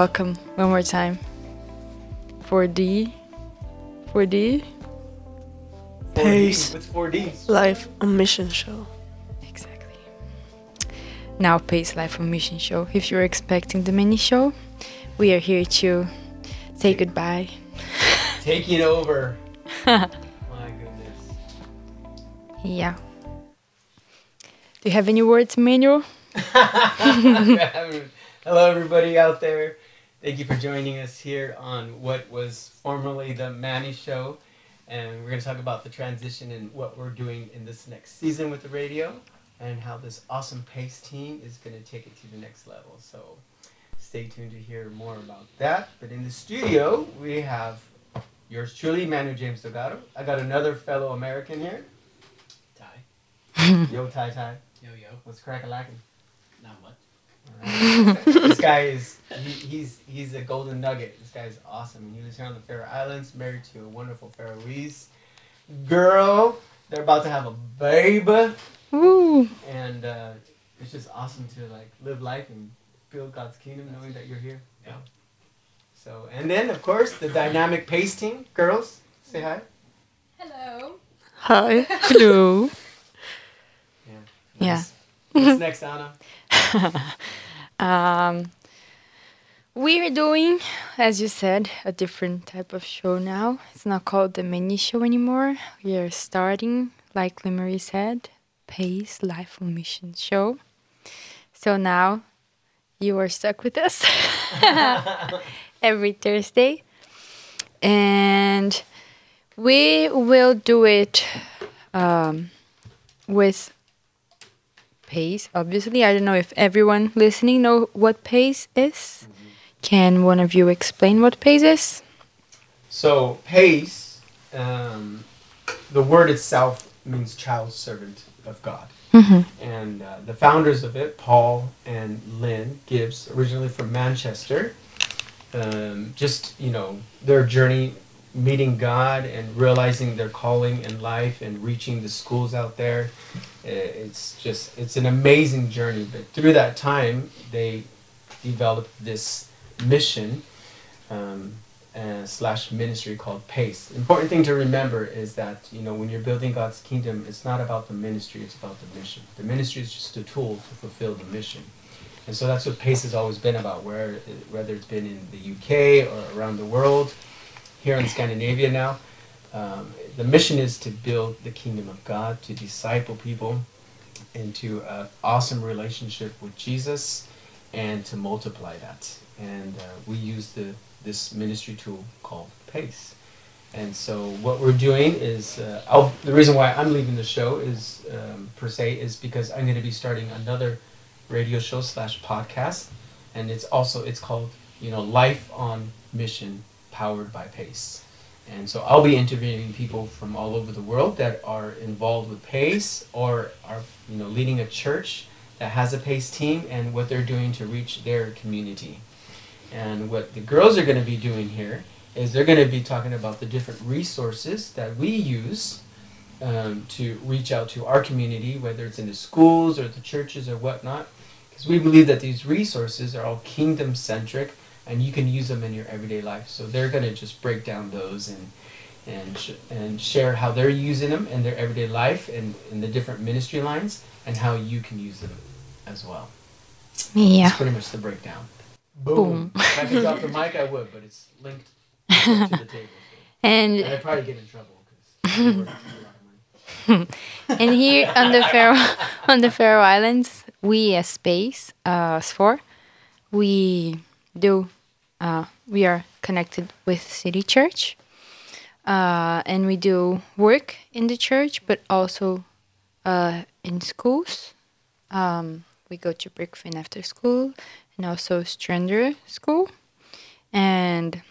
Welcome one more time. 4D. 4D. 4D. Peace. What's 4D? Life on Mission Show. Exactly. Now, Pais Life on Mission Show. If you're expecting the mini show, we are here to say goodbye. Taking over. My goodness. Yeah. Do you have any words, Manuel? Hello, everybody out there. Thank you for joining us here on what was formerly the Mannie Show. And we're going to talk about the transition and what we're doing in this next season with the radio and how this awesome PAIS team is going to take it to the next level. So stay tuned to hear more about that. But in the studio, we have yours truly, Manu James Delgado. I got another fellow American here. Ty. Yo, Ty Ty. Yo yo. What's crack a lacking? Not much. This guy is he, he's he's a golden nugget. This guy is awesome. He lives here on the Faroe Islands, married to a wonderful Faroese girl. They're about to have a baby, Woo! and uh, it's just awesome to like live life and build God's kingdom, knowing that you're here. Yeah. So, and then of course the dynamic Pais team, girls, say hi. Hello. Hi. Hello. Yeah. Nice. What's next, Anna? um, we are doing, as you said, a different type of show now. It's not called the mini show anymore. We are starting, like Marie said, Pais Life on Mission show. So now you are stuck with us every Thursday. And we will do it um, with Pais obviously i don't know if everyone listening know what Pais is can one of you explain what Pais is So Pais, um, the word itself means child servant of God. mm-hmm. and uh, the founders of it, Paul and Lynn Gibbs, originally from Manchester, um, just you know their journey meeting God and realizing their calling in life and reaching the schools out there. Uh, It's just it's an amazing journey. But through that time, they developed this mission. Um, uh, slash ministry called Pais. Important thing to remember is that you know when you're building God's kingdom, it's not about the ministry; it's about the mission. The ministry is just a tool to fulfill the mission, and so that's what Pais has always been about. Where whether it's been in the UK or around the world, here in Scandinavia now, um, the mission is to build the kingdom of God, to disciple people into an awesome relationship with Jesus, and to multiply that. And uh, we use the this ministry tool called Pais. And so what we're doing is, uh, the reason why I'm leaving the show is, um, per se, is because I'm going to be starting another radio show slash podcast, and it's also it's called you know Life on Mission, powered by Pais. And so I'll be interviewing people from all over the world that are involved with Pais or are you know leading a church that has a Pais team and what they're doing to reach their community. And what the girls are going to be doing here is they're going to be talking about the different resources that we use um, to reach out to our community, whether it's in the schools or the churches or whatnot. Because we believe that these resources are all kingdom centric and you can use them in your everyday life. So they're going to just break down those and and sh- and share how they're using them in their everyday life and in the different ministry lines and how you can use them as well. yeah That's pretty much the breakdown. Boom. Boom. if I could drop the mic, I would, but it's linked to the table. So. and And I'd probably get in trouble because and here on the Faroe on the Faroe Islands we as space uh SFOR we do uh we are connected with City Church uh and we do work in the church but also uh in schools. Um we go to Brickfin after school and also Strander School. And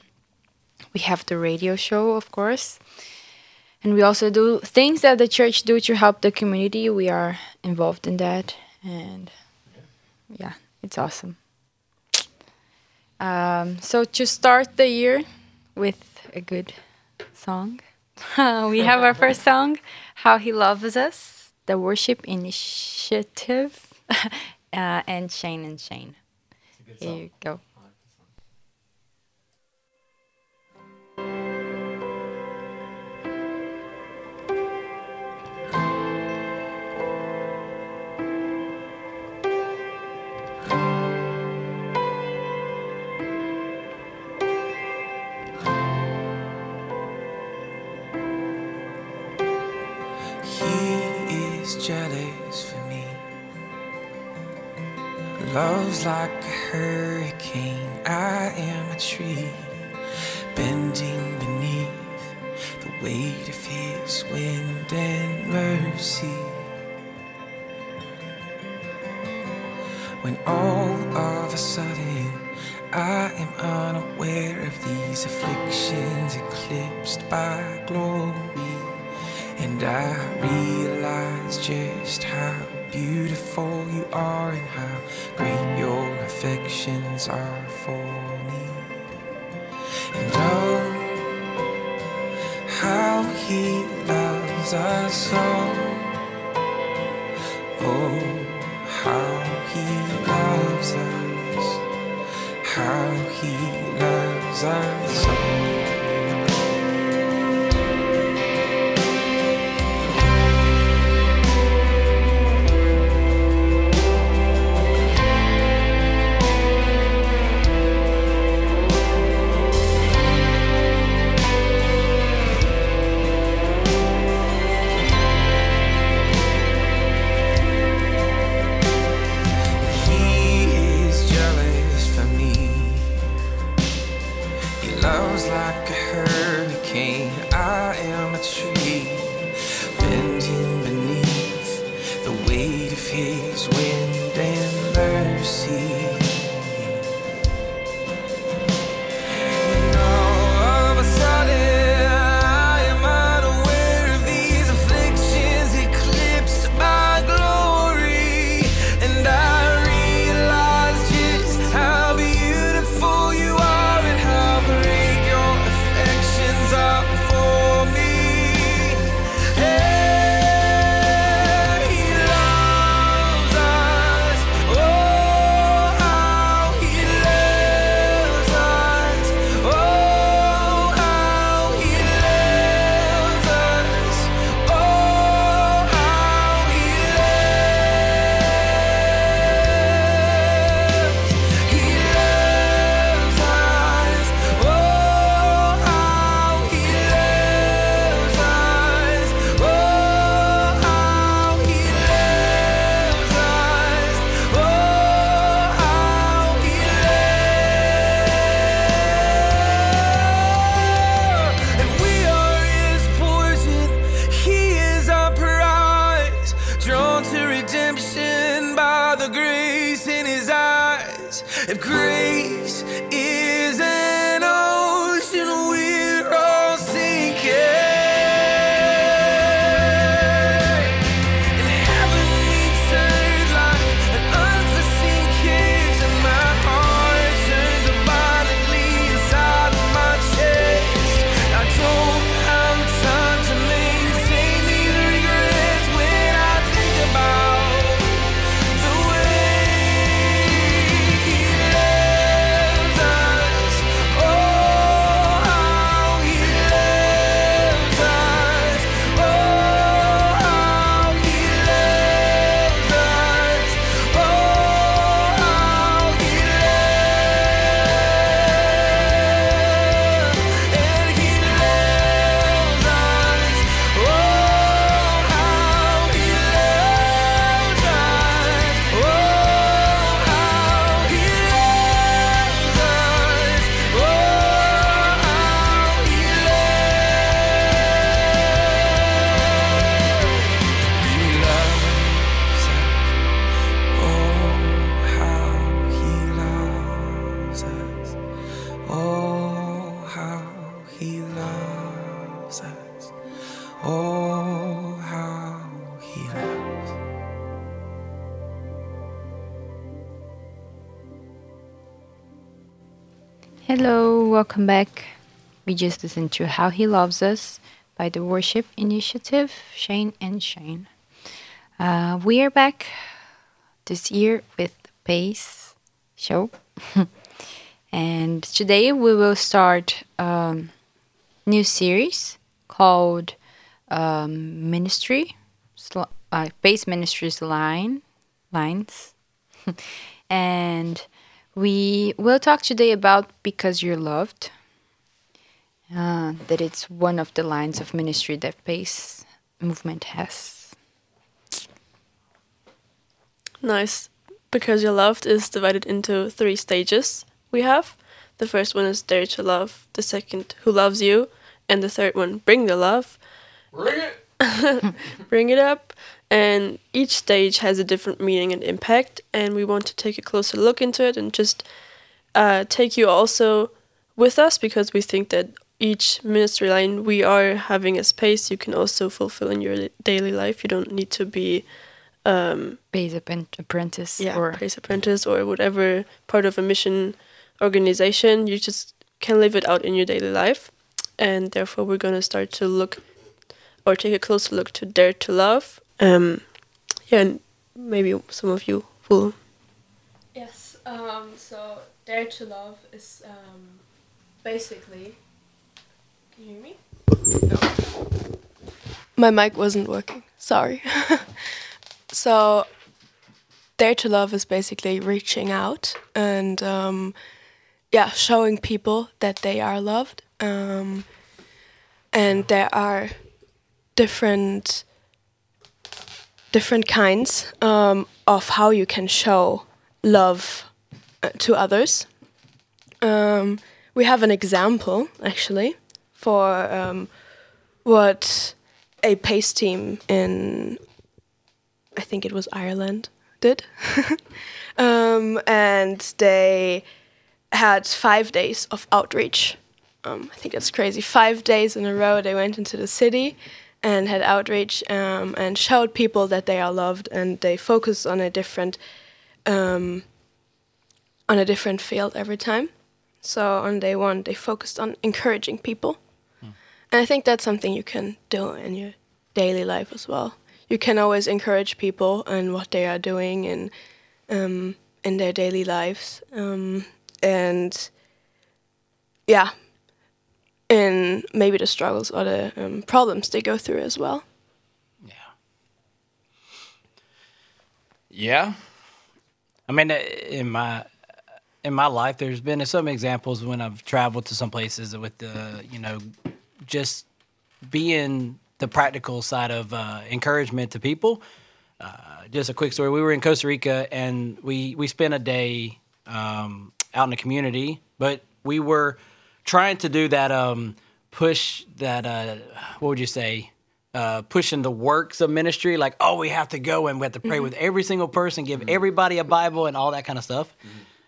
we have the radio show of course. And we also do things that the church do to help the community. We are involved in that. And yeah it's awesome um, so to start the year with a good song, we have our first song, "How He Loves Us," the Worship Initiative, uh, and Shane and Shane. Here you go. Love's like a hurricane, I am a tree, bending beneath the weight of his wind and mercy. When all of a sudden I am unaware of these afflictions eclipsed by glory, and I realize just how beautiful you are and how great your affections are for me. And oh, how he loves us all. Oh, how he loves us. How he loves us all. Hello, welcome back. We just listened to How He Loves Us by the Worship Initiative, Shane and Shane. Uh, we are back this year with the Pais Show. and today we will start a new series called um, Ministry, uh, Pais Ministries Line, Lines. and we will talk today about Because You're Loved. Uh, that it's one of the lines of ministry that Pais movement has. Nice. Because You're Loved is divided into three stages we have. The first one is Dare to Love, the second, Who Loves You, and the third one, Bring the Love. Bring it. Bring it up. And each stage has a different meaning and impact, and we want to take a closer look into it and just uh, take you also with us because we think that each ministry line we are having a space you can also fulfill in your daily life. You don't need to be Pais appen- apprentice yeah, or base apprentice or whatever part of a mission organization. You just can live it out in your daily life, and therefore we're gonna start to look or take a closer look to dare to love. Um, yeah, and maybe some of you will. Yes. Um, so Dare to Love is um, basically. Can you hear me? My mic wasn't working. Sorry. so Dare to Love is basically reaching out and um, yeah, showing people that they are loved. Um, and there are different different kinds um, of how you can show love uh, to others. Um, we have an example actually for um, what a Pais team in I think it was Ireland did, um, and they had five days of outreach. Um, I think that's crazy. Five days in a row, they went into the city and had outreach um, and showed people that they are loved, and they focus on a different um, on a different field every time. So on day one, they focused on encouraging people, and I think that's something you can do in your daily life as well. You can always encourage people and what they are doing in um, in their daily lives, um, and yeah, in maybe the struggles or the um, problems they go through as well. Yeah. Yeah. I mean, uh, in my in my life, there's been some examples when I've traveled to some places with the, you know, just being the practical side of uh, encouragement to people. Uh, just a quick story: we were in Costa Rica and we we spent a day um, out in the community, but we were trying to do that um, push that uh, what would you say? Uh, pushing the works of ministry like oh we have to go and we have to pray with every single person give everybody a bible and all that kind of stuff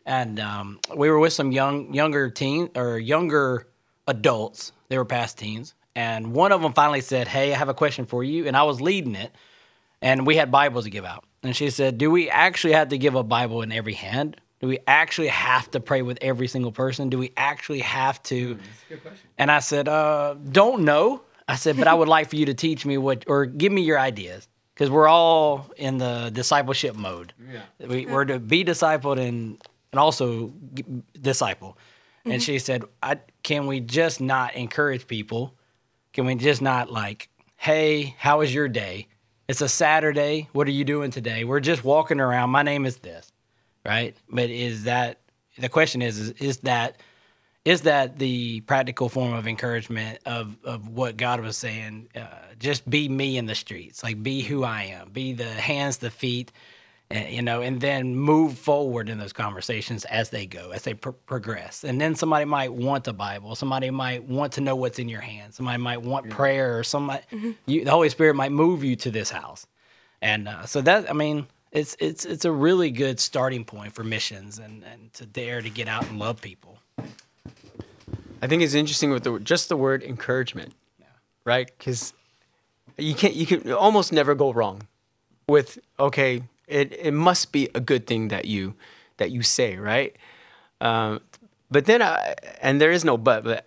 and um, we were with some young younger teen or younger adults. They were past teens. And one of them finally said hey i have a question for you. And i was leading it. And we had Bibles to give out. And she said, "Do we actually have to give a Bible in every hand? Do we actually have to pray with every single person? Do we actually have to?" And I said, uh, "Don't know." I said, "But I would like for you to teach me what, or give me your ideas, because we're all in the discipleship mode. Yeah. We, we're to be discipled and and also g- disciple." And she said, I, "Can we just not encourage people? Can we just not like, hey, how was your day? It's a Saturday. What are you doing today? We're just walking around. My name is this, right? But is that the question is is, is that is that the practical form of encouragement of of what God was saying? Uh, just be me in the streets, like be who I am, be the hands, the feet, and, you know, and then move forward in those conversations as they go, as they pr- progress. And then somebody might want a Bible, somebody might want to know what's in your hand, somebody might want prayer, or somebody, you, the Holy Spirit might move you to this house. And uh, so that, I mean, it's it's it's a really good starting point for missions and, and to dare to get out and love people. I think it's interesting with the just the word encouragement, right? Because you can't you can almost never go wrong with okay. It it must be a good thing that you that you say, right? Um, but then I and there is no but, but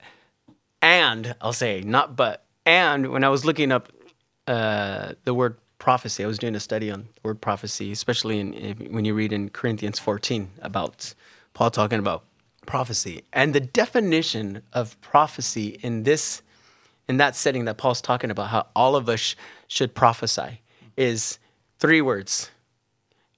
and I'll say not but and when I was looking up uh, the word prophecy. I was doing a study on the word prophecy, especially in, in when you read in Corinthians 14 about Paul talking about prophecy and the definition of prophecy in this in that setting that Paul's talking about how all of us should prophesy is three words.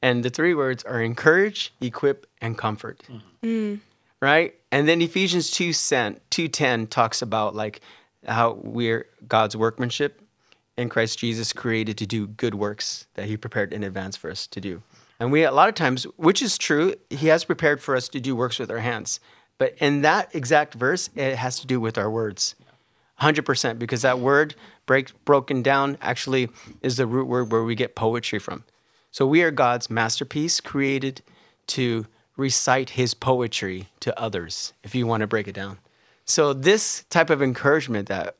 And the three words are encourage, equip, and comfort. Mm-hmm. Right? And then Ephesians 2 2:10 talks about like how we're God's workmanship in Christ Jesus created to do good works that he prepared in advance for us to do. And we a lot of times, which is true, he has prepared for us to do works with our hands. But in that exact verse, it has to do with our words. 100% because that word break broken down actually is the root word where we get poetry from. So we are God's masterpiece created to recite his poetry to others if you want to break it down. So this type of encouragement that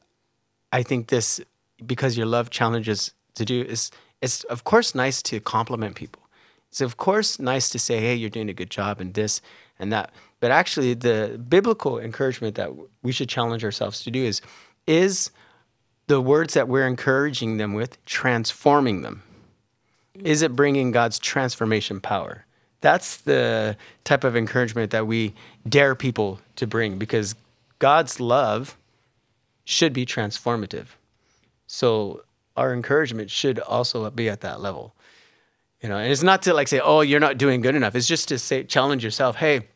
I think this because your love challenges to do is it's of course nice to compliment people. It's of course nice to say, "Hey, you're doing a good job," and this and that. But actually, the biblical encouragement that we should challenge ourselves to do is is the words that we're encouraging them with transforming them. Is it bringing God's transformation power? That's the type of encouragement that we dare people to bring because God's love should be transformative. So our encouragement should also be at that level. You know, and it's not to like say, "Oh, you're not doing good enough." It's just to say challenge yourself, "Hey,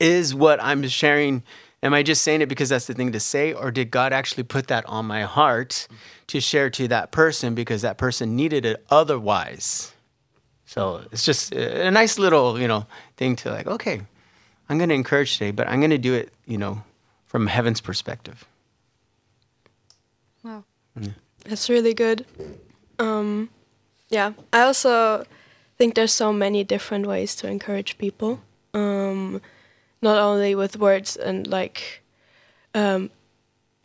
is what I'm sharing am I just saying it because that's the thing to say or did God actually put that on my heart to share to that person because that person needed it otherwise?" So, it's just a nice little, you know, thing to like, okay, I'm going to encourage today, but I'm going to do it, you know, from heaven's perspective. Wow. That's really good. Um, yeah, I also think there's so many different ways to encourage people. Um, not only with words and like, um,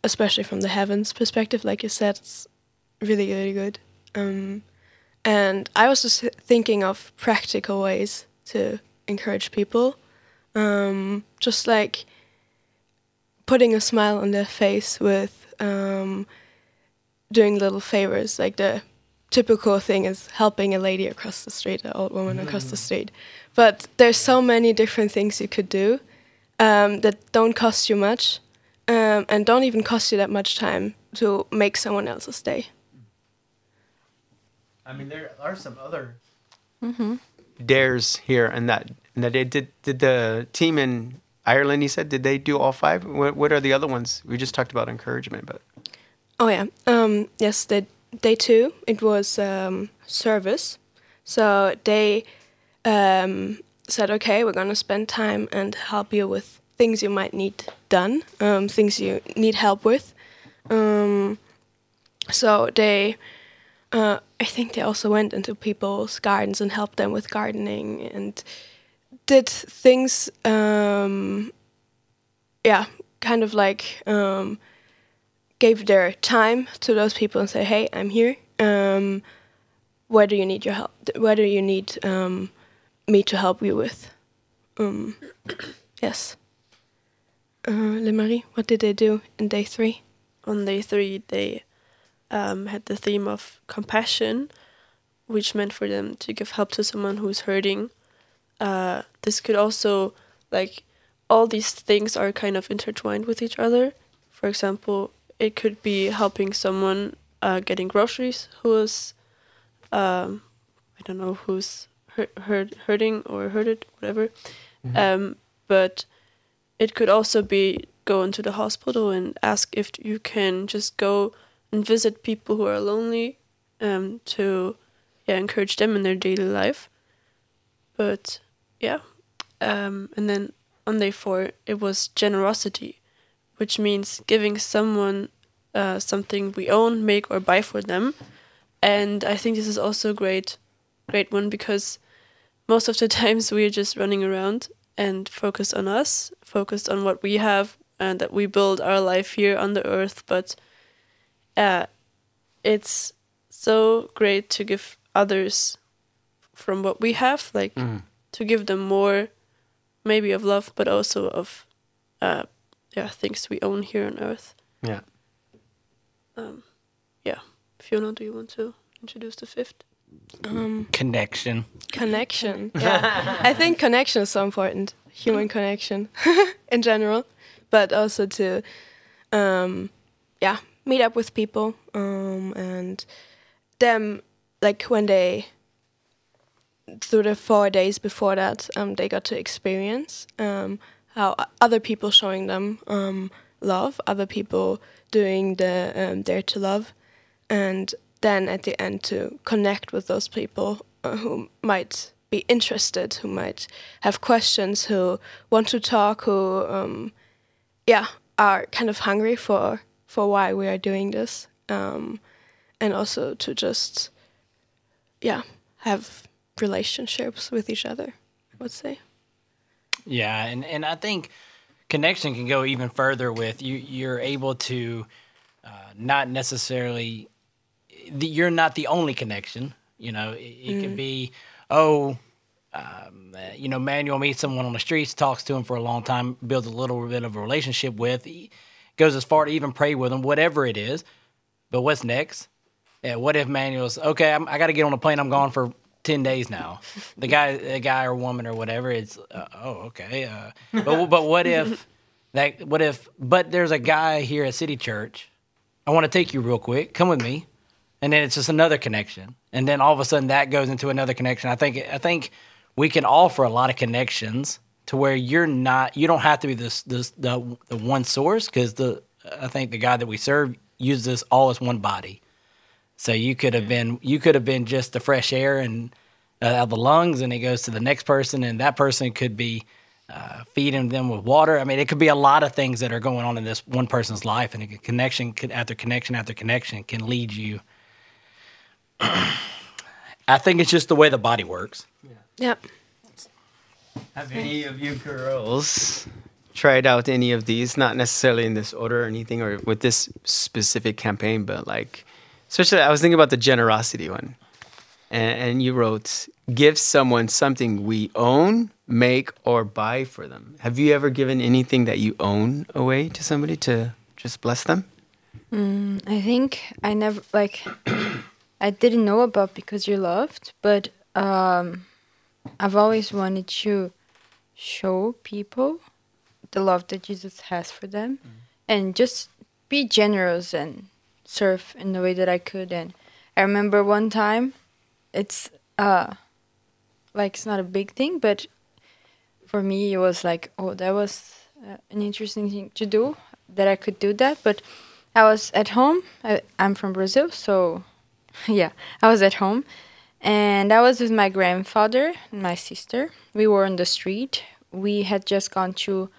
especially from the heavens perspective, like you said, it's really really good. Um, and I was just thinking of practical ways to encourage people, um, just like putting a smile on their face with um, doing little favors. Like the typical thing is helping a lady across the street, an old woman across the street. But there's so many different things you could do um, that don't cost you much um, and don't even cost you that much time to make someone else's day. I mean, there are some other dares here, and that and that they did. Did the team in Ireland? You said did they do all five? What What are the other ones? We just talked about encouragement, but Oh yeah. Um, yes, the day two it was um, service. So they um, said, okay, we're gonna spend time and help you with things you might need done, um, things you need help with. Um, so they, uh, I think they also went into people's gardens and helped them with gardening and did things. Um, yeah, kind of like. Gave their time to those people and say, "Hey, I'm here. Um, do you need your help? Where do you need um, me to help you with?" Um, yes. Uh, Le Marie, what did they do in day three? on day three they um, had the theme of compassion which meant for them to give help to someone who's hurting uh, this could also like all these things are kind of intertwined with each other for example it could be helping someone uh, getting groceries who is um, i don't know who's hurt, hurt, hurting or hurted whatever. Um, but it could also be go into the hospital and ask if you can just go and visit people who are lonely um, to yeah encourage them in their daily life. But yeah um, and then on day four it was generosity which means giving someone uh, something we own make or buy for them and i think this is also a great great one because most of the times we're just running around and focused on us, focused on what we have, and that we build our life here on the earth. But uh, it's so great to give others from what we have, like to give them more, maybe of love, but also of uh, yeah things we own here on earth. yeah. Um, yeah, Fiona, do you want to introduce the fifth. Um, Connection. connection. Yeah, I think connection is so important. Human connection in general, but also to, um, yeah, meet up with people um, and them like when they through the four days before that um, they got to experience um, how other people showing them um, love, other people doing the um, dare to love, and then at the end to connect with those people uh, who might be interested, who might have questions, who want to talk, who um, yeah are kind of hungry for for why we are doing this, um, and also to just yeah have relationships with each other. I would say. Yeah, and and I think connection can go even further with you. You're able to uh, not necessarily. The, you're not the only connection. You know, it, it can be oh. Um, you know, Manuel meets someone on the streets, talks to him for a long time, builds a little bit of a relationship with, he goes as far to even pray with him, whatever it is. But what's next? Yeah, what if Manuel's okay? I'm, I got to get on a plane. I'm gone for ten days now. The guy, the guy or woman or whatever. It's uh, oh okay. Uh, but but what if that? What if? But there's a guy here at City Church. I want to take you real quick. Come with me, and then it's just another connection, and then all of a sudden that goes into another connection. I think I think we can offer a lot of connections to where you're not. You don't have to be this this the the one source because the I think the God that we serve uses all as one body. So you could have been you could have been just the fresh air and uh, of the lungs, and it goes to the next person, and that person could be uh, feeding them with water. I mean, it could be a lot of things that are going on in this one person's life, and a connection could, after connection after connection can lead you. I think it's just the way the body works. Yeah. Have any of you girls tried out any of these? Not necessarily in this order or anything, or with this specific campaign, but like, especially I was thinking about the generosity one, and, and you wrote, "Give someone something we own, make, or buy for them." Have you ever given anything that you own away to somebody to just bless them? I think I never like I didn't know about because you loved, but um, I've always wanted to show people the love that Jesus has for them, and just be generous and serve in the way that I could. And I remember one time, it's uh, like it's not a big thing, but for me it was like, oh, that was uh, an interesting thing to do that I could do that, but. I was at home. I, I'm from Brazil, so yeah, I was at home, and I was with my grandfather and my sister. We were on the street. We had just gone to,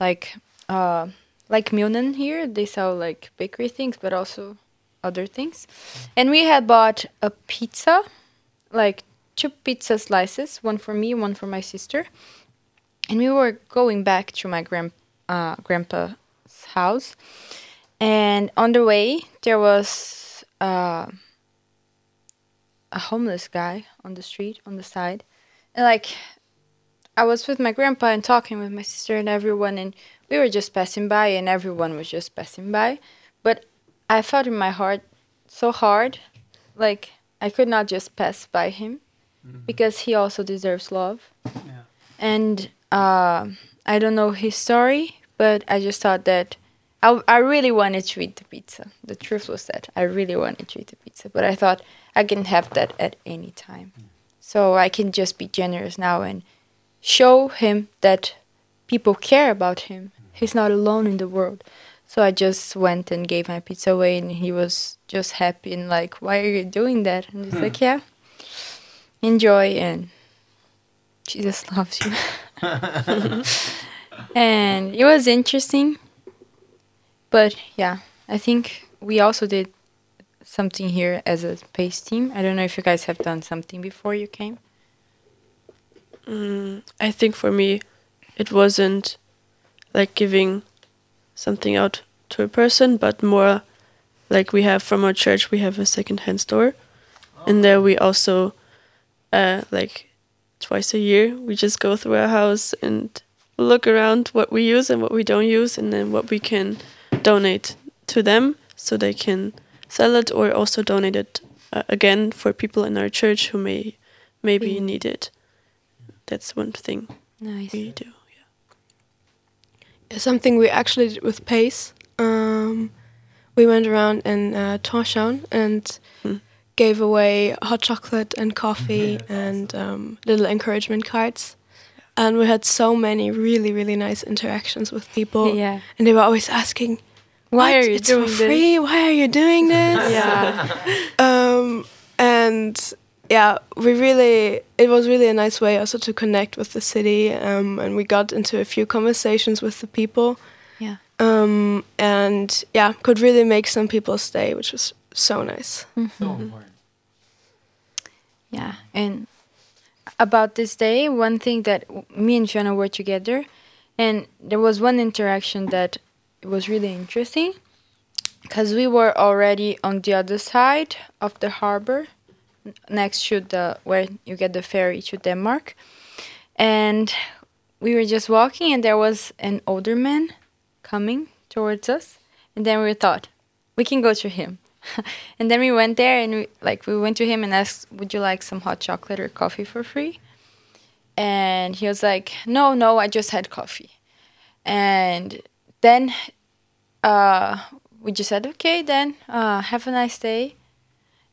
like, uh, like Milnen here. They sell like bakery things, but also other things. And we had bought a pizza, like two pizza slices, one for me, one for my sister. And we were going back to my grand uh, grandpa's house and on the way there was uh, a homeless guy on the street on the side and like i was with my grandpa and talking with my sister and everyone and we were just passing by and everyone was just passing by but i felt in my heart so hard like i could not just pass by him because he also deserves love yeah. and uh, i don't know his story but i just thought that I, I really wanted to eat the pizza. The truth was that I really wanted to eat the pizza, but I thought I can have that at any time. So I can just be generous now and show him that people care about him. He's not alone in the world. So I just went and gave my pizza away, and he was just happy and like, "Why are you doing that?" And he's like, "Yeah, enjoy." And Jesus loves you. and it was interesting but yeah, I think we also did something here as a Pais team. I don't know if you guys have done something before you came. Mm, I think for me, it wasn't like giving something out to a person, but more like we have from our church, we have a second-hand store, and there we also, uh, like twice a year, we just go through our house and look around what we use and what we don't use, and then what we can donate to them so they can sell it or also donate it uh, again for people in our church who may maybe Mm. need it. That's one thing Nice. we do. Something we actually did with Pais. Um, we went around in uh, Torshavn and Hmm. gave away hot chocolate and coffee and um, little encouragement cards. And we had so many really, really nice interactions with people. Yeah. And they were always asking, Why "What? are you it's doing for this?" Why are you doing this? Yeah. um, and yeah, we really it was really a nice way also to connect with the city, um, and we got into a few conversations with the people, Yeah. um, and yeah, could really make some people stay, which was so nice. So important. Yeah, and about this day, one thing that me and Fiona were together, and there was one interaction that was really interesting, because we were already on the other side of the harbor, n- next to the where you get the ferry to Denmark, and we were just walking, and there was an older man coming towards us, and then we thought we can go to him. and then we went there and we, like we went to him and asked would you like some hot chocolate or coffee for free? And he was like no no i just had coffee. And then uh, we just said okay then uh, have a nice day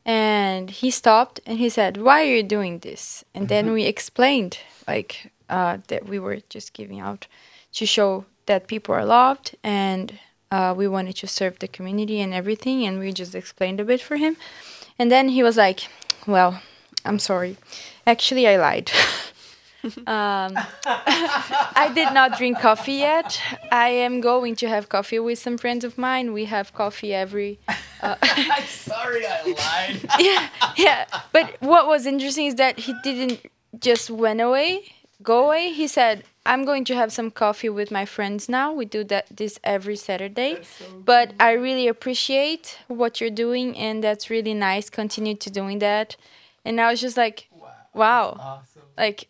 and he stopped and he said why are you doing this? And then we explained like uh, that we were just giving out to show that people are loved and uh, we wanted to serve the community and everything. And we just explained a bit for him. And then he was like well i'm sorry. Actually i lied um, i did not drink coffee yet i am going to have coffee with some friends of mine we have coffee every I'm Sorry, I lied. yeah, yeah. But what was interesting is that he didn't just went away, go away. He said, "I'm going to have some coffee with my friends now. We do that this every Saturday, but I really appreciate what you're doing, and that's really nice. Continue to doing that." And I was just like, "Wow, Awesome. like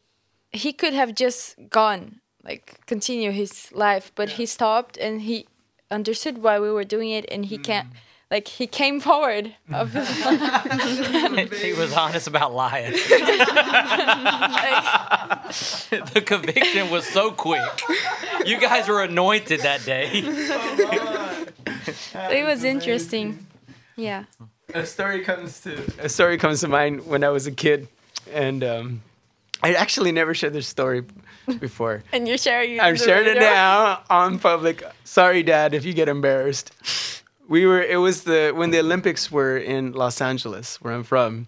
he could have just gone, like continue his life, but he stopped and he understood why we were doing it, and he can't." Like he came forward of his he was honest about lying. like, the conviction was so quick. You guys were anointed that day. it was interesting. Yeah. a story comes to a story comes to mind when I was a kid, and um, I actually never shared this story before. And you're sharing it. I'm sharing it now on public. Sorry, Dad, if you get embarrassed. We were. It was the when the Olympics were in Los Angeles, where I'm from,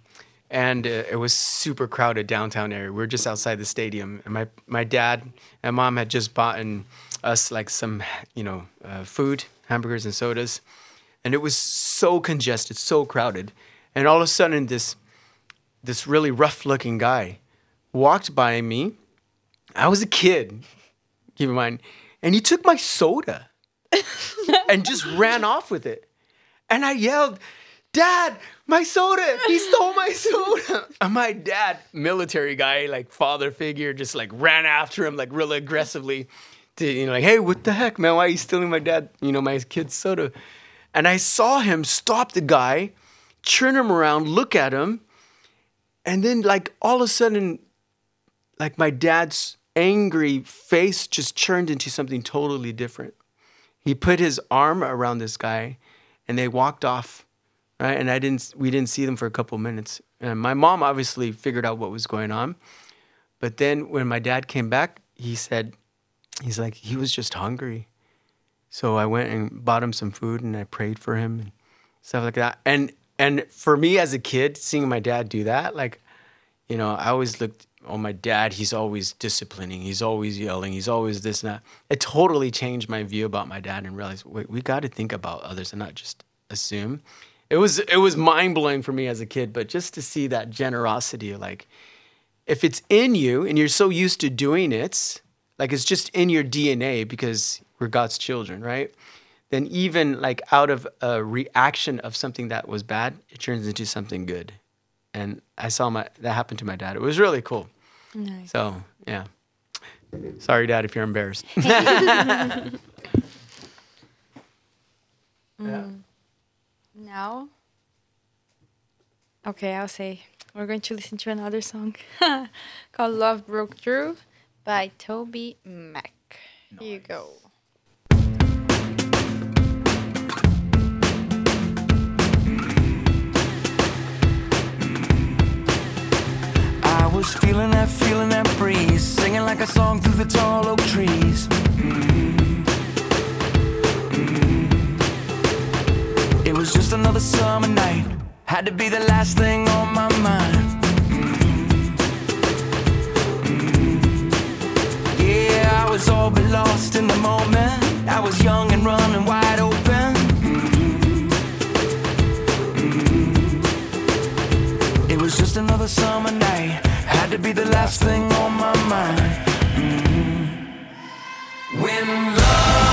and uh, it was super crowded downtown area. We were just outside the stadium, and my my dad and mom had just bought us like some you know uh, food, hamburgers and sodas, and it was so congested, so crowded, and all of a sudden this this really rough looking guy walked by me. I was a kid, keep in mind, and he took my soda and just ran off with it. And I yelled, Dad, my soda! He stole my soda! And my dad, military guy, like father figure, just like ran after him like really aggressively. To, you know, like, hey, what the heck, man? Why are you stealing my dad, you know, my kid's soda? And I saw him stop the guy, turn him around, look at him, and then like all of a sudden, like my dad's angry face just turned into something totally different. He put his arm around this guy and they walked off. Right? And I didn't we didn't see them for a couple minutes. And my mom obviously figured out what was going on. But then when my dad came back, he said he's like he was just hungry. So I went and bought him some food and I prayed for him and stuff like that. And and for me as a kid, seeing my dad do that, like you know, I always looked, oh, my dad, he's always disciplining. He's always yelling. He's always this and that. It totally changed my view about my dad and realized, wait, we got to think about others and not just assume. It was, it was mind blowing for me as a kid, but just to see that generosity, like, if it's in you and you're so used to doing it, like it's just in your DNA because we're God's children, right? Then even like out of a reaction of something that was bad, it turns into something good and I saw my that happened to my dad. It was really cool. Nice. So yeah. Sorry, Dad, if you're embarrassed. Yeah. Mm. Now. Okay. Okay, I'll say we're going to listen to another song called Love Broke Through by TobyMac. Here you go. Was feeling that, feeling that breeze, singing like a song through the tall oak trees. Mm. Mm. It was just another summer night, had to be the last thing on my mind. Mm. Yeah, I was all but lost in the moment. I was young and running wide open. It was just another summer night. To be the last thing on my mind. Mm. When love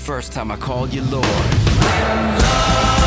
first time I called you Lord.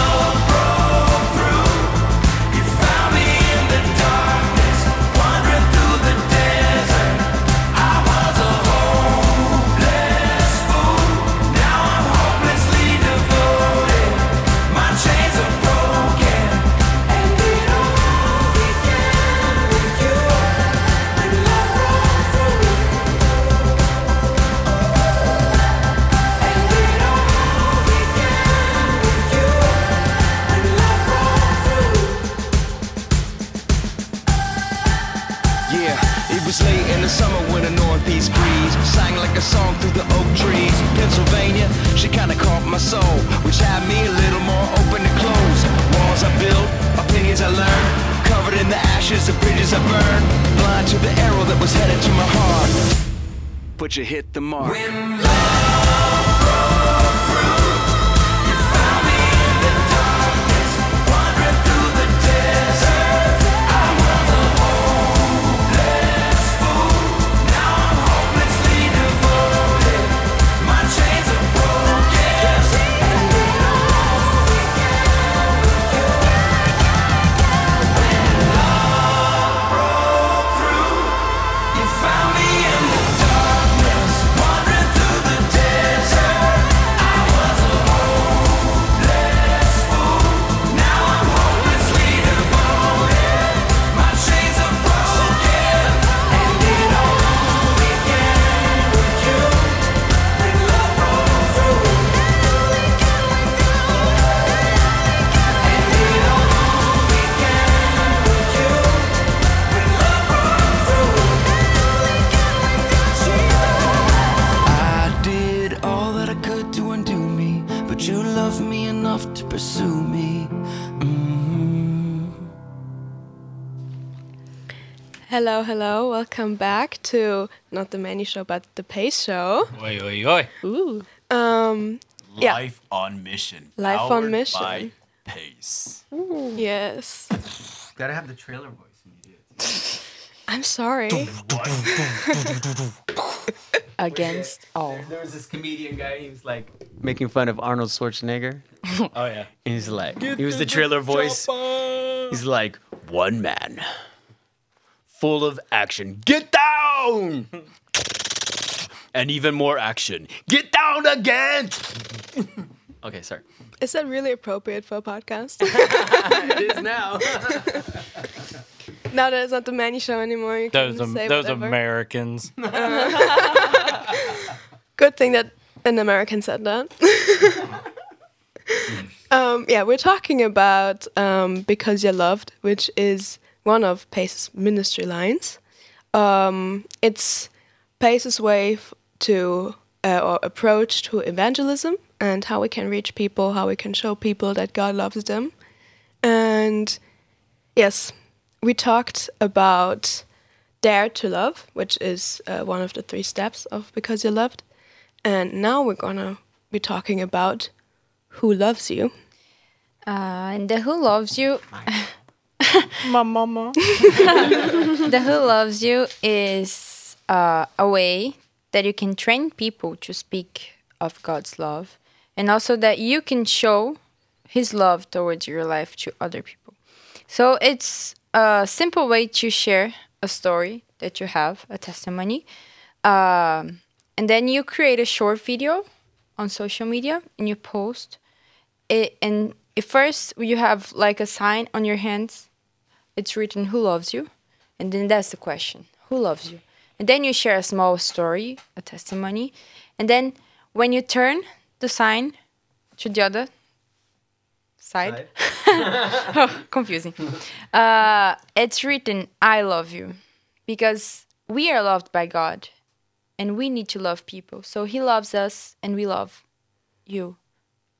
Hello, hello. Welcome back to not the Mannie Show, but the PAIS Show. Oi, oi, oi. Ooh. Um, Yeah. Life on mission. Life on mission. By PAIS. yes. Gotta have the trailer voice when you do it. I'm sorry. Against all. There was this comedian guy. He was like making fun of Arnold Schwarzenegger. Oh yeah. And he's like, he was the trailer voice. He's like, one man, full of action. Get down! and even more action. Get down again! okay, sorry. Is that really appropriate for a podcast? it is now. now that it's not the Mannie Show anymore, you can Those am- say those whatever. Americans. Good thing that an American said that. um, yeah, we're talking about um, Because You're Loved, which is one of PAIS's ministry lines. Um, it's PAIS's way f- to uh, or approach to evangelism and how we can reach people, how we can show people that God loves them. And yes, we talked about dare to love, which is uh, one of the three steps of because you're loved. And now we're gonna be talking about who loves you. Uh, and the Who Loves You, My mama. the Who Loves You is uh, a way that you can train people to speak of God's love, and also that you can show His love towards your life to other people. So it's a simple way to share a story that you have, a testimony, um, and then you create a short video on social media and you post it. And at first, you have like a sign on your hands. It's written "Who loves you," and then that's the question: Who loves you? And then you share a small story, a testimony, and then when you turn the sign to the other side, oh, confusing. Uh, it's written, I love you. Because we are loved by God and we need to love people. So He loves us and we love you.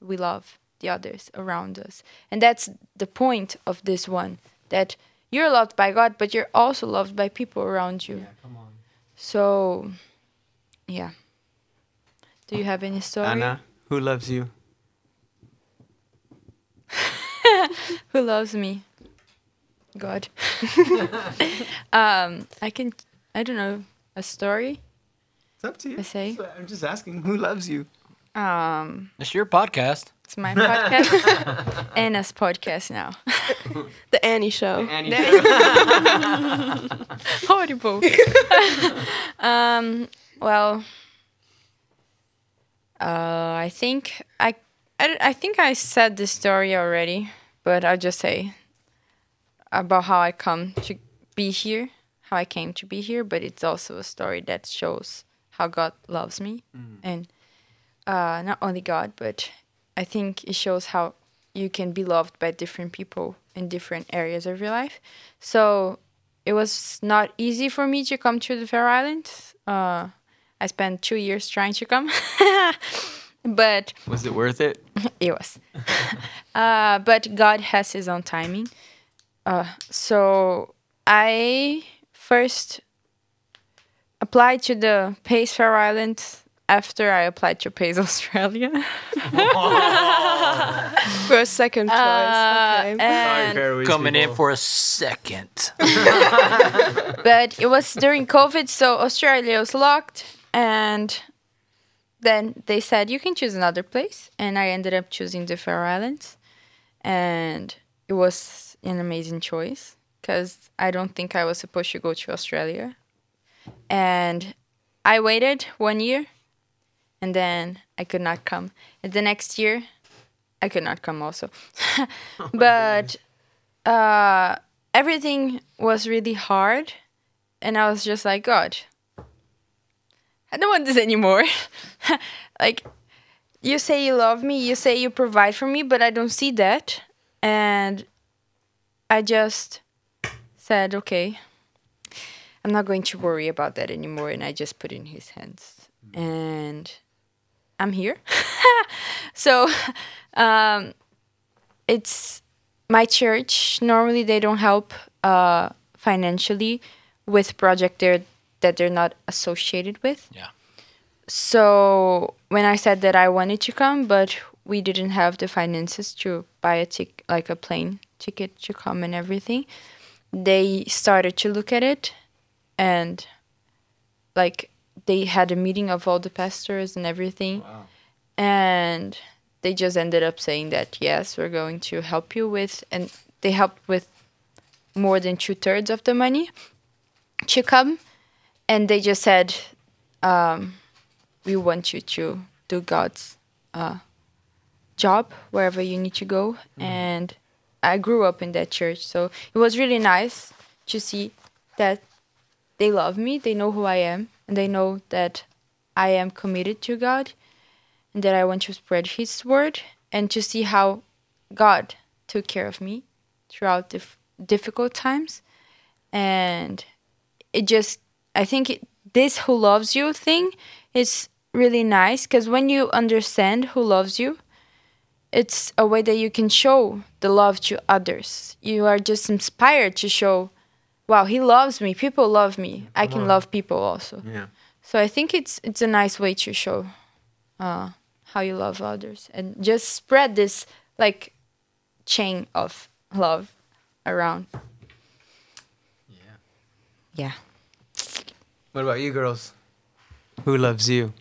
We love the others around us. And that's the point of this one that you're loved by God, but you're also loved by people around you. Yeah, come on. So, yeah. Do you have any story? Anna, who loves you? Who loves me? God. um, I can. I don't know a story. It's up to you. I say. So I'm just asking, who loves you? Um, It's your podcast. It's my podcast, Anna's podcast now. The Annie Show. Annie. Horrible. um. Well. Uh, I think I, I, I think I said this story already, but I'll just say about how I come to be here, how I came to be here. But it's also a story that shows how God loves me, and uh, not only God, but I think it shows how you can be loved by different people in different areas of your life. So it was not easy for me to come to the Faroe Islands. Uh, I spent two years trying to come, but Was it worth it? it was. uh, but God has His own timing. Uh, so I first applied to the PAIS Faroe Islands after I applied to PAIS Australia. For a second choice. Uh, okay. and- Coming in for a second. but it was during COVID, so Australia was locked, and then they said you can choose another place, and I ended up choosing the Faroe Islands, and it was an amazing choice because I don't think I was supposed to go to Australia, and I waited one year, and then I could not come, and the next year, I could not come also, but uh, everything was really hard. And i was just like god i don't want this anymore. Like you say you love me you say you provide for me but i don't see that. And i just said okay i'm not going to worry about that anymore. And i just put it in his hands. And i'm here so um it's my church normally they don't help uh, financially with project they're, that they're not associated with Yeah. so when i said that i wanted to come but we didn't have the finances to buy a tic- like a plane ticket to come and everything they started to look at it and like they had a meeting of all the pastors and everything. And they just ended up saying that yes we're going to help you with and they helped with more than two-thirds of the money to come. And they just said um, we want you to do god's uh, job wherever you need to go. And i grew up in that church so it was really nice to see that they love me they know who i am and they know that i am committed to god and that I want to spread His word and to see how God took care of me throughout dif- difficult times. and it just I think it, this who loves you thing is really nice because when you understand who loves you, it's a way that you can show the love to others. You are just inspired to show, wow, he loves me. People love me. I can love people also. Yeah. So I think it's it's a nice way to show uh, how you love others and just spread this like chain of love around. Yeah. Yeah. What about you girls? Who loves you?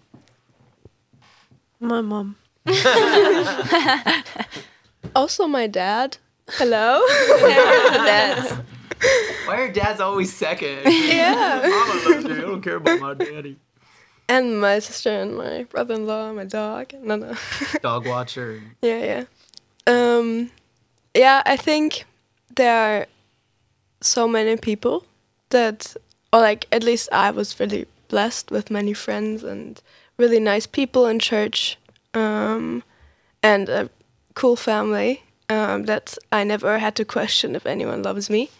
My mom. also, my dad. Hello. That's Why are dads always second? yeah. Mama loves me. I don't care about my daddy. And my sister and my brother-in-law, my dog. No, no. Dog watcher. yeah, yeah. Um, yeah, I think there are so many people that, or like at least I was really blessed with many friends and really nice people in church, um, and a cool family um, that I never had to question if anyone loves me,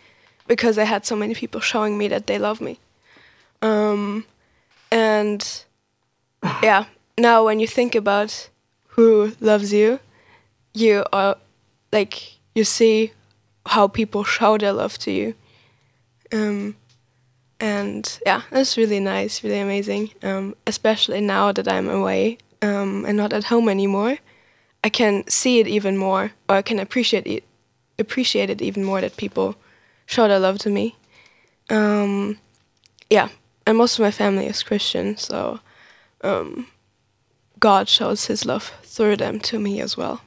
because I had so many people showing me that they love me. Um, and yeah, now when you think about who loves you, you are like you see how people show their love to you. Um, and yeah, that's really nice, really amazing. Um, especially now that I'm away um, and not at home anymore, I can see it even more, or I can appreciate it, appreciate it even more that people show their love to me. Um, yeah, and most of my family is Christian, so um, God shows His love through them to me as well,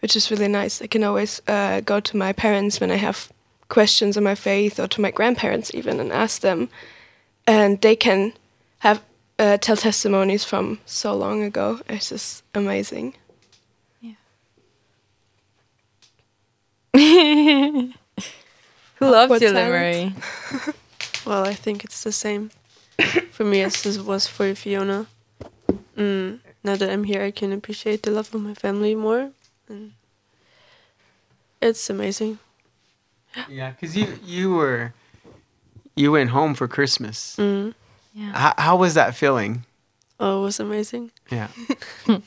which is really nice. I can always uh, go to my parents when I have questions on my faith, or to my grandparents even, and ask them, and they can have uh, tell testimonies from so long ago. It's just amazing. Who loves Awkward you, Well, I think it's the same for me as it was for Fiona. Mm, now that I'm here, I can appreciate the love of my family more, and it's amazing. Yeah, because you you were you went home for Christmas. Mm. Yeah. How, how was that feeling? Oh, it was amazing. Yeah.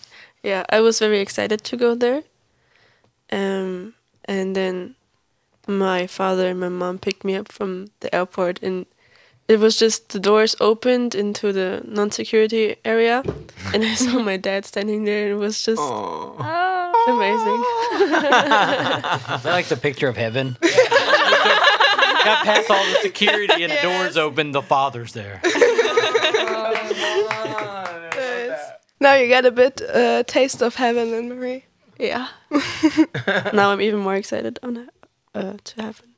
Yeah, I was very excited to go there. Um, and then my father and my mom picked me up from the airport, and it was just the doors opened into the non-security area, and I saw my dad standing there, and it was just Oh. amazing. Is that like the picture of heaven? Got past all the security and the doors open. The father's there. now you get a bit uh, taste of heaven in Marie. Yeah. now I'm even more excited on uh, to heaven.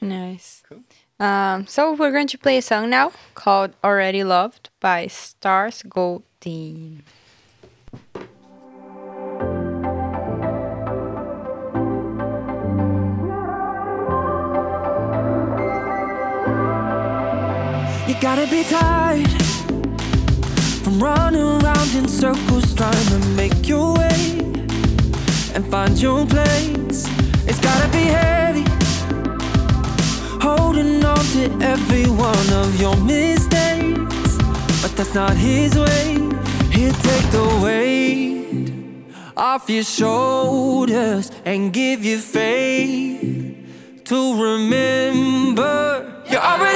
Nice. Um, so we're going to play a song now called "Already Loved" by Stars Go Dim. You gotta be tired from running around in circles trying to make your way and find your place. Gotta be heavy, holding on to every one of your mistakes. But that's not his way. He'll take the weight off your shoulders and give you faith to remember you're already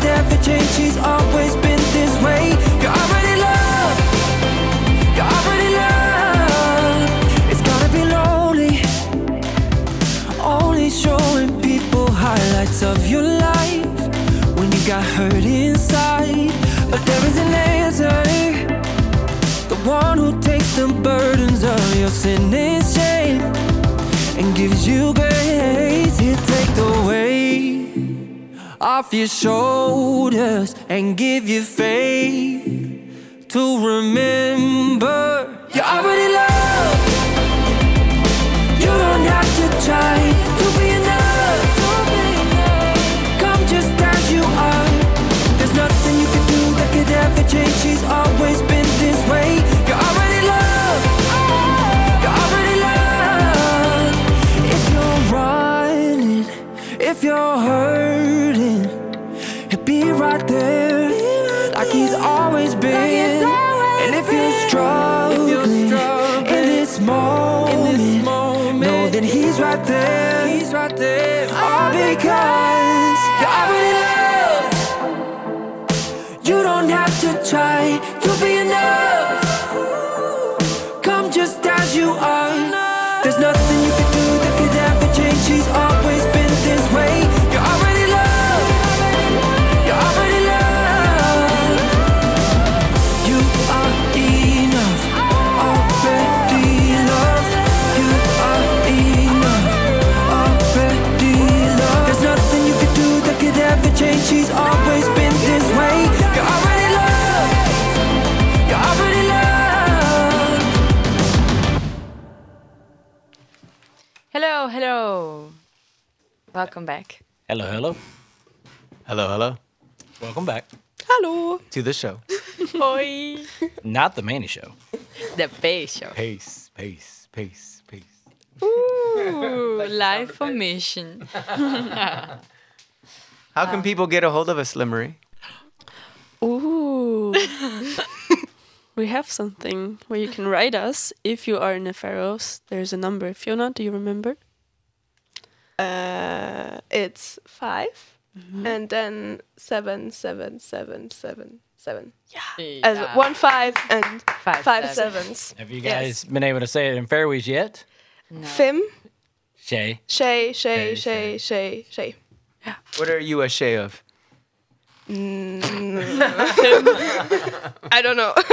could ever change. She's always been this way. You're already loved. You're already loved. It's gonna be lonely. Only showing people highlights of your life when you got hurt inside. But there is an answer. The one who takes the burdens of your sin and shame and gives you grace. He'll take the weight off your shoulders and give you faith to remember you're already loved. Don't have to try to be enough. Come just as you are. There's nothing you can do that could ever change. She's always Welcome back. Hello, hello. Hello, hello. Welcome back. Hello. To the show. Hoi. Not the Mannie Show. The PAIS Show. PAIS, pace, pace, pace. Ooh, live for mission. How can people get a hold of us, Limery? Ooh. we have something where you can write us if you are in the Faroes. There's a number. Fiona, do you remember? Uh, it's 5 and then seven, seven, seven, seven, seven. Yeah. As one five and Five, five seven. sevens. Have you Yes. guys been able to say it in Faroese yet? Fim, Shay. Shay, Shay, Shay, Shay, Shay, Shay. What are you a shay of? I don't know.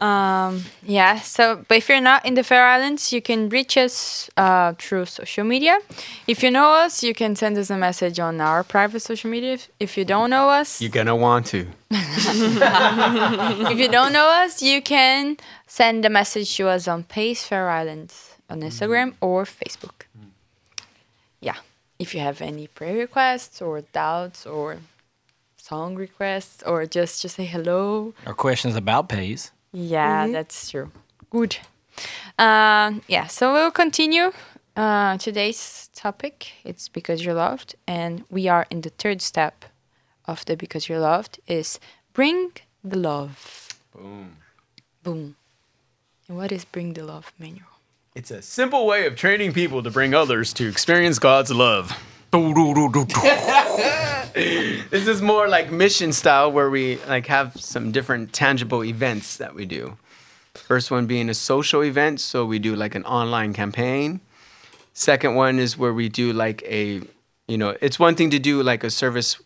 Um, yeah, so, but if you're not in the Faroe Islands, you can reach us uh, through social media. If you know us, you can send us a message on our private social media. If, if you don't know us, You're gonna want to. if you don't know us, you can send a message to us on PAIS Faroe Islands on Instagram or Facebook. Yeah, if you have any prayer requests or doubts or song requests or just to say hello, Or questions about PAIS? yeah, that's true. Good. Um, yeah, so we'll continue uh, today's topic. It's because you're loved, and we are in the third step of the because you're loved is bring the love. Boom. Boom. And what is bring the love manual? It's a simple way of training people to bring others to experience God's love. this is more like mission style where we like have some different tangible events that we do. First one being a social event, so we do like an online campaign. Second one is where we do like a you know, it's one thing to do like a service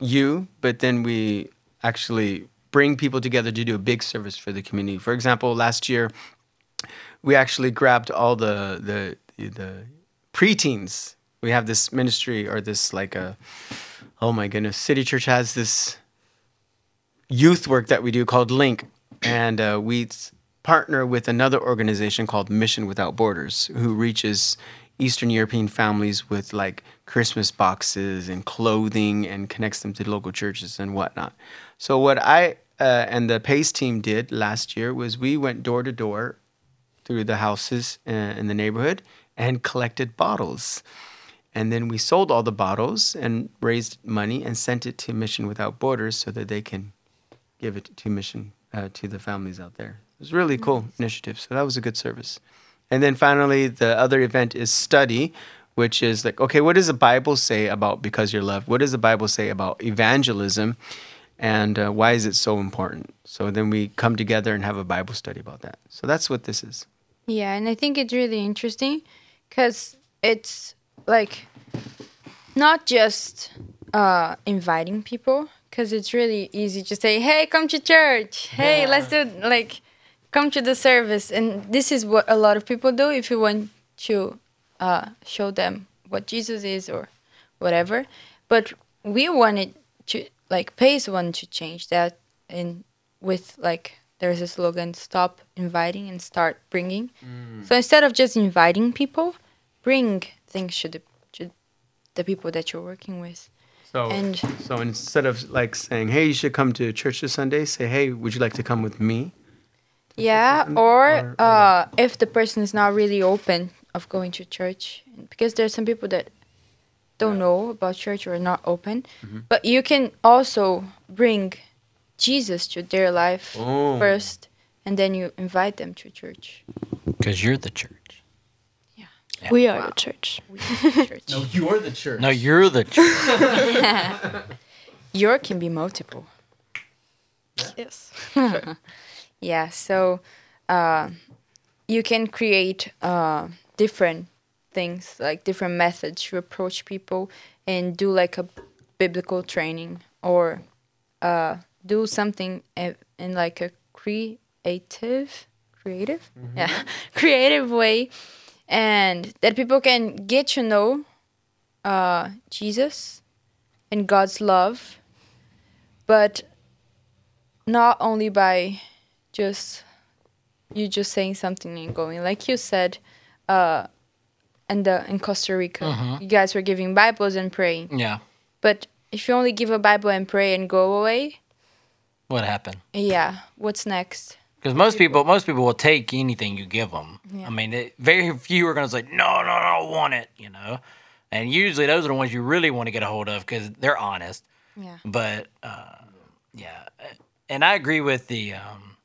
you, but then we actually bring people together to do a big service for the community. For example, last year we actually grabbed all the the the preteens. We have this ministry or this like a oh my goodness, City Church has this youth work that we do called Link, and uh, we partner with another organization called Mission Without Borders, who reaches Eastern European families with like Christmas boxes and clothing and connects them to local churches and whatnot. So what I uh, and the PAIS team did last year was we went door to door through the houses uh, in the neighborhood and collected bottles. And then we sold all the bottles and raised money and sent it to Mission Without Borders so that they can give it to Mission uh, to the families out there. It was a really cool initiative. So that was a good service. And then finally, the other event is study, which is like, okay, what does the Bible say about because you're loved? What does the Bible say about evangelism? And uh, why is it so important? So then we come together and have a Bible study about that. So that's what this is. Yeah, and I think it's really interesting because it's like not just uh, inviting people, because it's really easy to say, "Hey, come to church. Hey, let's do like come to the service." And this is what a lot of people do if you want to uh, show them what Jesus is or whatever. But we wanted to like PAIS wanted to change that and with like there's a slogan stop inviting and start bringing so instead of just inviting people bring things to the to the people that you're working with So, And- so instead of like saying, "Hey, you should come to church this Sunday," say, "Hey, would you like to come with me?" yeah or, or- or uh, if the person is not really open of going to church because there's some people that don't know about church or are not open Mm-hmm. but you can also bring jesus to their life Oh. first and then you invite them to church Because you're the church. We are the church. church. No, you're the church. No, you're the church. Your can be multiple. Yes. Sure. Yeah, so uh, you can create uh, different things, like different methods to approach people and do like a biblical training or uh, do something in, in like a creative, creative, yeah, creative way, and that people can get to know uh, Jesus and God's love, but not only by just you just saying something and going like you said uh and the in costa rica you guys were giving bibles and praying yeah. but if you only give a bible and pray and go away What happened? yeah what's next Because most people, most people will take anything you give them. I mean, it, very few are going to say, "No, no, no, I don't want it," you know. And usually, those are the ones you really want to get a hold of because they're honest. yeah But uh, yeah, and I agree with the, um,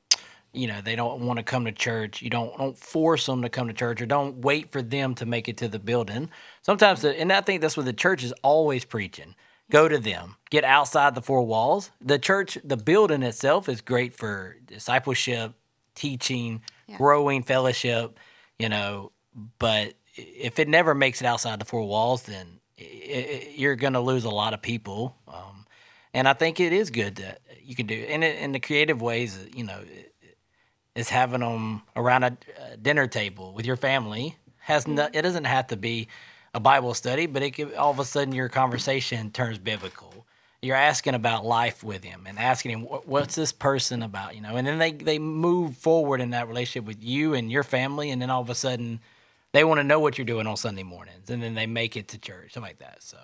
you know, they don't want to come to church. You don't don't force them to come to church, or don't wait for them to make it to the building. Sometimes, the, and I think that's what the church is always preaching. Go to them. Get outside the four walls. The church, the building itself, is great for discipleship, teaching, growing, fellowship. You know, but if it never makes it outside the four walls, then i i you're going to lose a lot of people. Um, and I think it is good that you can do it. And in the creative ways, you know, is having them around a, a dinner table with your family. Has no, it doesn't have to be a Bible study, but it could, all of a sudden your conversation turns biblical. You're asking about life with him and asking him what's this person about, you know, and then they they move forward in that relationship with you and your family, and then all of a sudden they want to know what you're doing on Sunday mornings, and then they make it to church, something like that. So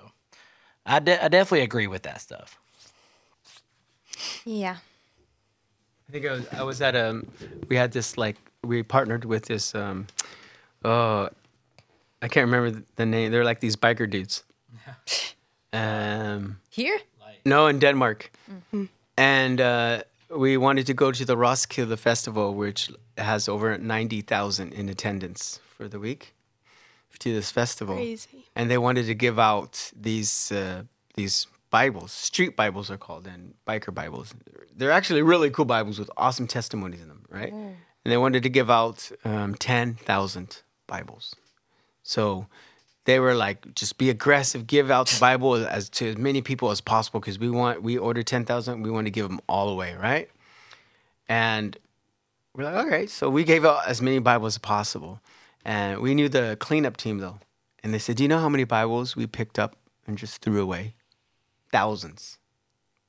I, de- I definitely agree with that stuff. yeah I think I was, I was at a. We had this like we partnered with this. Um, oh, I can't remember the- the name. They're like these biker dudes. Um, here no, in Denmark, and uh, we wanted to go to the Roskilde Festival, which has over ninety thousand in attendance for the week to this festival Crazy. and they wanted to give out these uh, these Bibles. Street Bibles are called, and biker Bibles. They're actually really cool Bibles with awesome testimonies in them, right? And they wanted to give out um, ten thousand Bibles. So they were like, just be aggressive, give out the Bible as to as many people as possible because we want we ordered ten thousand, we want to give them all away, right? And we're like, okay, so we gave out as many Bibles as possible, and we knew the cleanup team though, and they said, do you know how many Bibles we picked up and just threw away? Thousands,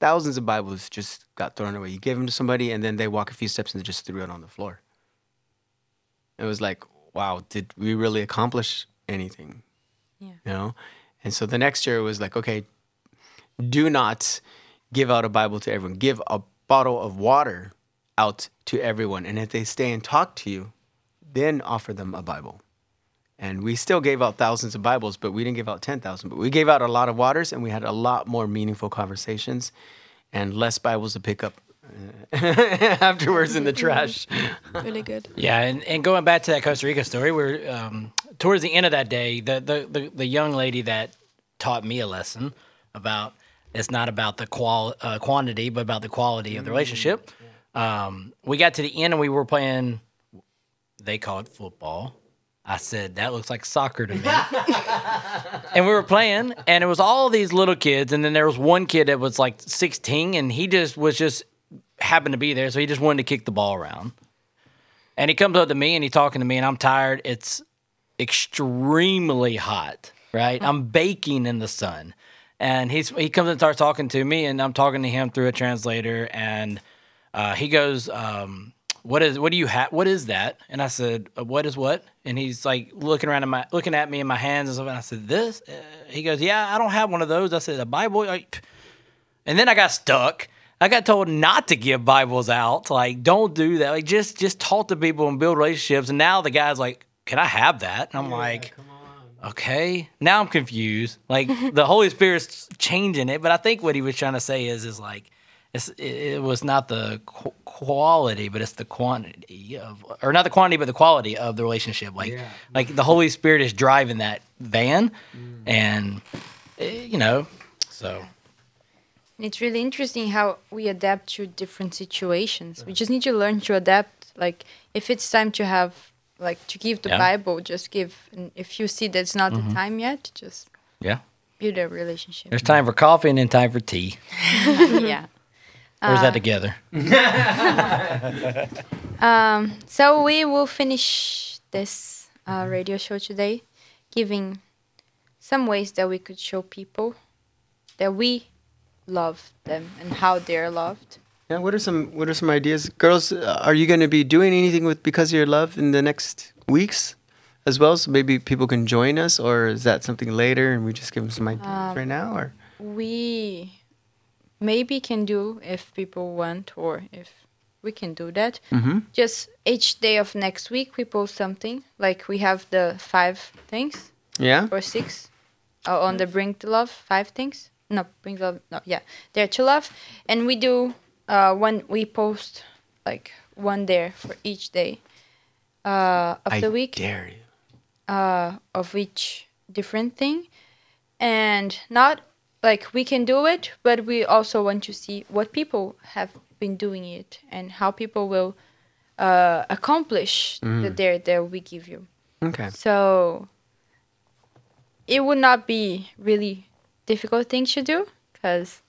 thousands of Bibles just got thrown away. You gave them to somebody, and then they walk a few steps and they just threw it on the floor. It was like, wow, did we really accomplish anything? Yeah. You know? And so the next year was like, okay, do not give out a Bible to everyone. Give a bottle of water out to everyone. And if they stay and talk to you, then offer them a Bible. And we still gave out thousands of Bibles, but we didn't give out 10,000. But we gave out a lot of waters and we had a lot more meaningful conversations and less Bibles to pick up afterwards in the trash. Really good. Yeah, and, and going back to that Costa Rica story, we're um, towards the end of that day, the, the, the, the young lady that taught me a lesson about it's not about the qual uh, quantity, but about the quality of the relationship. Um, we got to the end and we were playing. They call it football. I said that looks like soccer to me. and we were playing, and it was all these little kids, and then there was one kid that was like 16, and he just was just happened to be there, so he just wanted to kick the ball around. And he comes up to me and he's talking to me, and I'm tired. It's extremely hot, right? I'm baking in the sun. And he's he comes and starts talking to me, and I'm talking to him through a translator, and uh, he goes, um, "What is what do you have? What is that?" And I said, "Uh, "What is what?" And he's like looking around at my looking at me in my hands and stuff. And I said, "This?" Uh, he goes, "Yeah, I don't have one of those." I said, "A Bible?" And then I got stuck. I got told not to give Bibles out. Like, don't do that. Like, just just talk to people and build relationships. And now the guy's like, "Can I have that?" And I'm like, "Okay." Now I'm confused. Like the Holy Spirit's changing it. But I think what he was trying to say is, is like, it's it, was not the qu- quality, but it's the quantity of, or not the quantity, but the quality of the relationship. Like Yeah. like the Holy Spirit is driving that van, and eh, you know, so It's really interesting how we adapt to different situations. We just need to learn to adapt. Like if it's time to have like to give the Yeah. Bible, just give. And if you see that's not the time yet, just yeah. build a relationship. There's time for coffee and then time for tea. yeah. Or is that together? Um, so we will finish this uh, radio show today, giving some ways that we could show people that we love them and how they're loved. Yeah, what are some what are some ideas, girls? Uh, are you going to be doing anything with because of your love in the next weeks as well? So maybe people can join us, or is that something later and we just give them some ideas Um, right now? Or we maybe can do if people want or if we can do that Mhm. just each day of next week we post something like we have the five things yeah, or six uh, on the bring to love five things no bring love no yeah there to love and we do uh when we post like one there for each day uh of I the week dare you. uh, of each different thing and not like we can do it but we also want to see what people have been doing it and how people will uh, accomplish the dare that we give you Okay. so it would not be really difficult thing to do because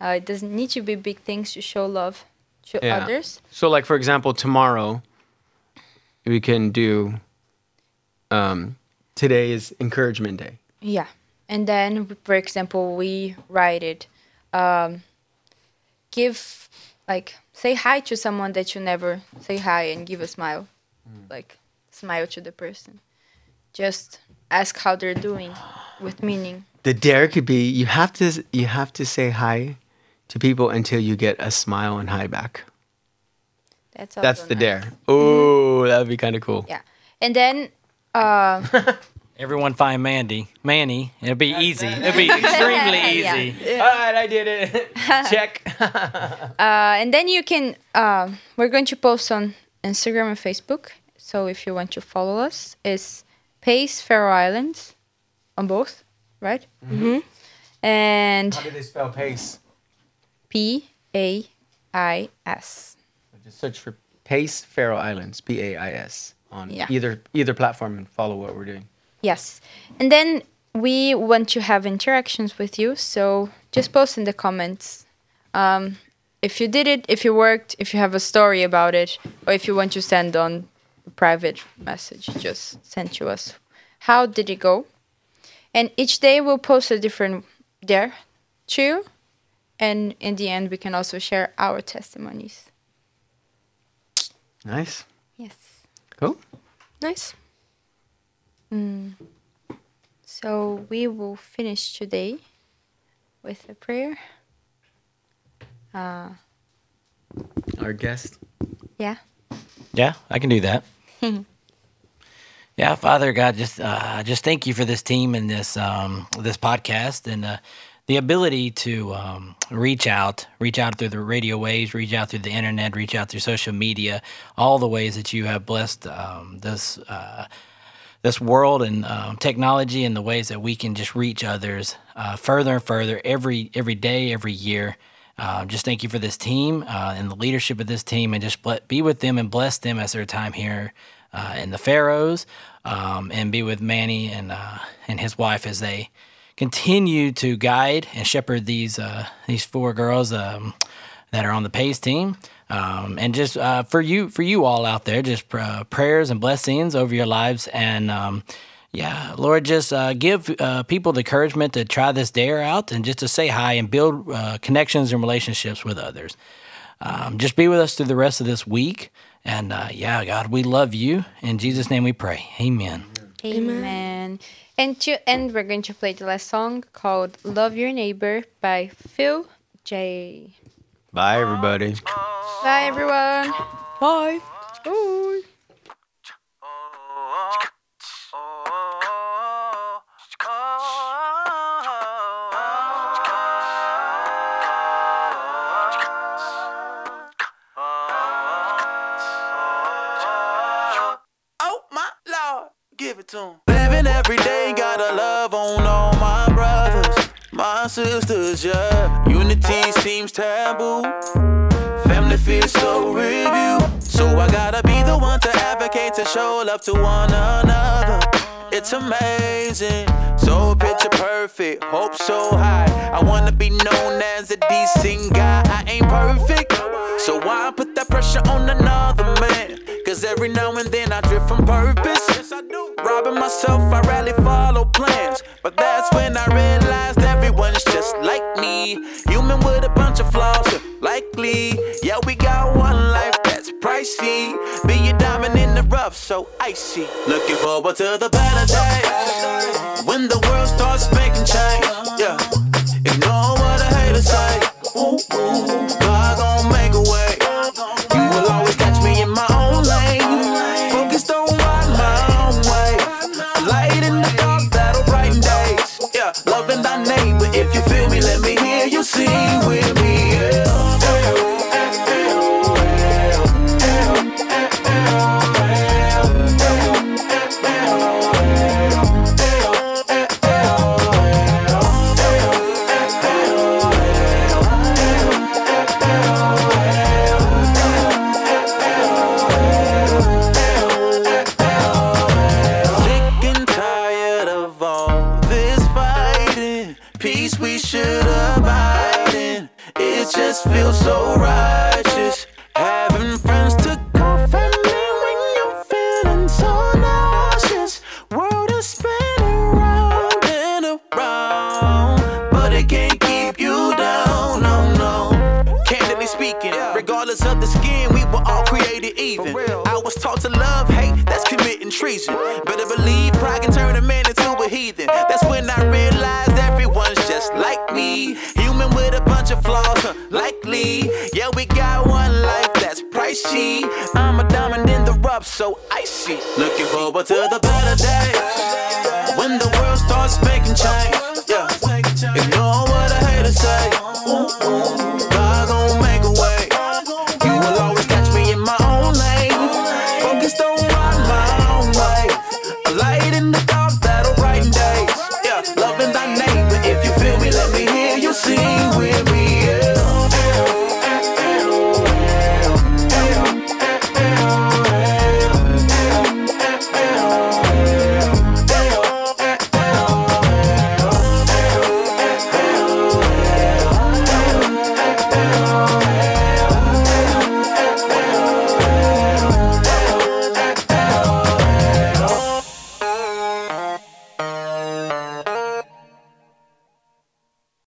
uh, it doesn't need to be big things to show love to Yeah. others So, like for example, tomorrow we can do. Um, today is encouragement day. Yeah. And then, for example, we write it. Um, give, like, say hi to someone that you never say hi and give a smile. Like, smile to the person. Just ask how they're doing with meaning. The dare could be you have to you have to say hi to people until you get a smile and hi back. That's, That's the nice. dare. Oh, that would be kind of cool. Yeah. And then, uh, Everyone find Mandy, Mannie. It'll be easy. It'll be extremely Yeah. easy. All right, I did it. Check. uh, and then you can, uh, we're going to post on Instagram and Facebook. So if you want to follow us, it's PAIS Faroe Islands on both, right? Mm-hmm. And How do they spell pace? P A I S. Just search for PAIS Faroe Islands, P A I S, on Yeah. either either platform and follow what we're doing. Yes. And then we want to have interactions with you. So just post in the comments. Um, if you did it, if you worked, if you have a story about it, or if you want to send on a private message, just sent to us. How did it go? And each day we'll post a different dare to you. And in the end, we can also share our testimonies. Nice. Yes. Cool. Nice. So we will finish today with a prayer. Uh, Our guest. yeah. Yeah, I can do that. yeah, Father God, just uh, just thank you for this team and this um, this podcast and uh, the ability to um, reach out, reach out through the radio waves, reach out through the internet, reach out through social media, all the ways that you have blessed um, this. Uh, this world and um, technology and the ways that we can just reach others uh, further and further every every day, every year. Uh, just thank you for this team uh, and the leadership of this team, and just be with them and bless them as their time here uh, in the Faroes, um, and be with Mannie and uh, and his wife as they continue to guide and shepherd these uh, these four girls um, that are on the PAIS team. Um, and just uh, for you, for you all out there, just prayers and blessings over your lives, and um, yeah, Lord, just uh, give uh, people the encouragement to try this dare out, and just to say hi and build uh, connections and relationships with others. Um, just be with us through the rest of this week, and uh, yeah, God, we love you. In Jesus' name, we pray. Amen. Amen. And to end, we're going to play the last song called "Love Your Neighbor" by Phil J. Bye, everybody. Bye, everyone. Bye. Bye. Living every day, gotta love on all my brothers, my sisters, yeah. Unity seems taboo. Family feels so review. So I gotta be the one to advocate to show love to one another. It's amazing, so picture perfect, hope so high. I wanna be known as a decent guy. I ain't perfect, so why put that pressure on another man? Cause every now and then I drift from purpose. Yes, I do. Robbing myself, I rarely follow plans. But that's when I realized everyone's just like me. Human with a bunch of flaws, likely. Yeah, we got one life that's pricey. Be a diamond in the rough, so icy. Looking forward to the better days. When the world starts making change. Yeah. Ignore what the haters say. Ooh, ooh. God gon' make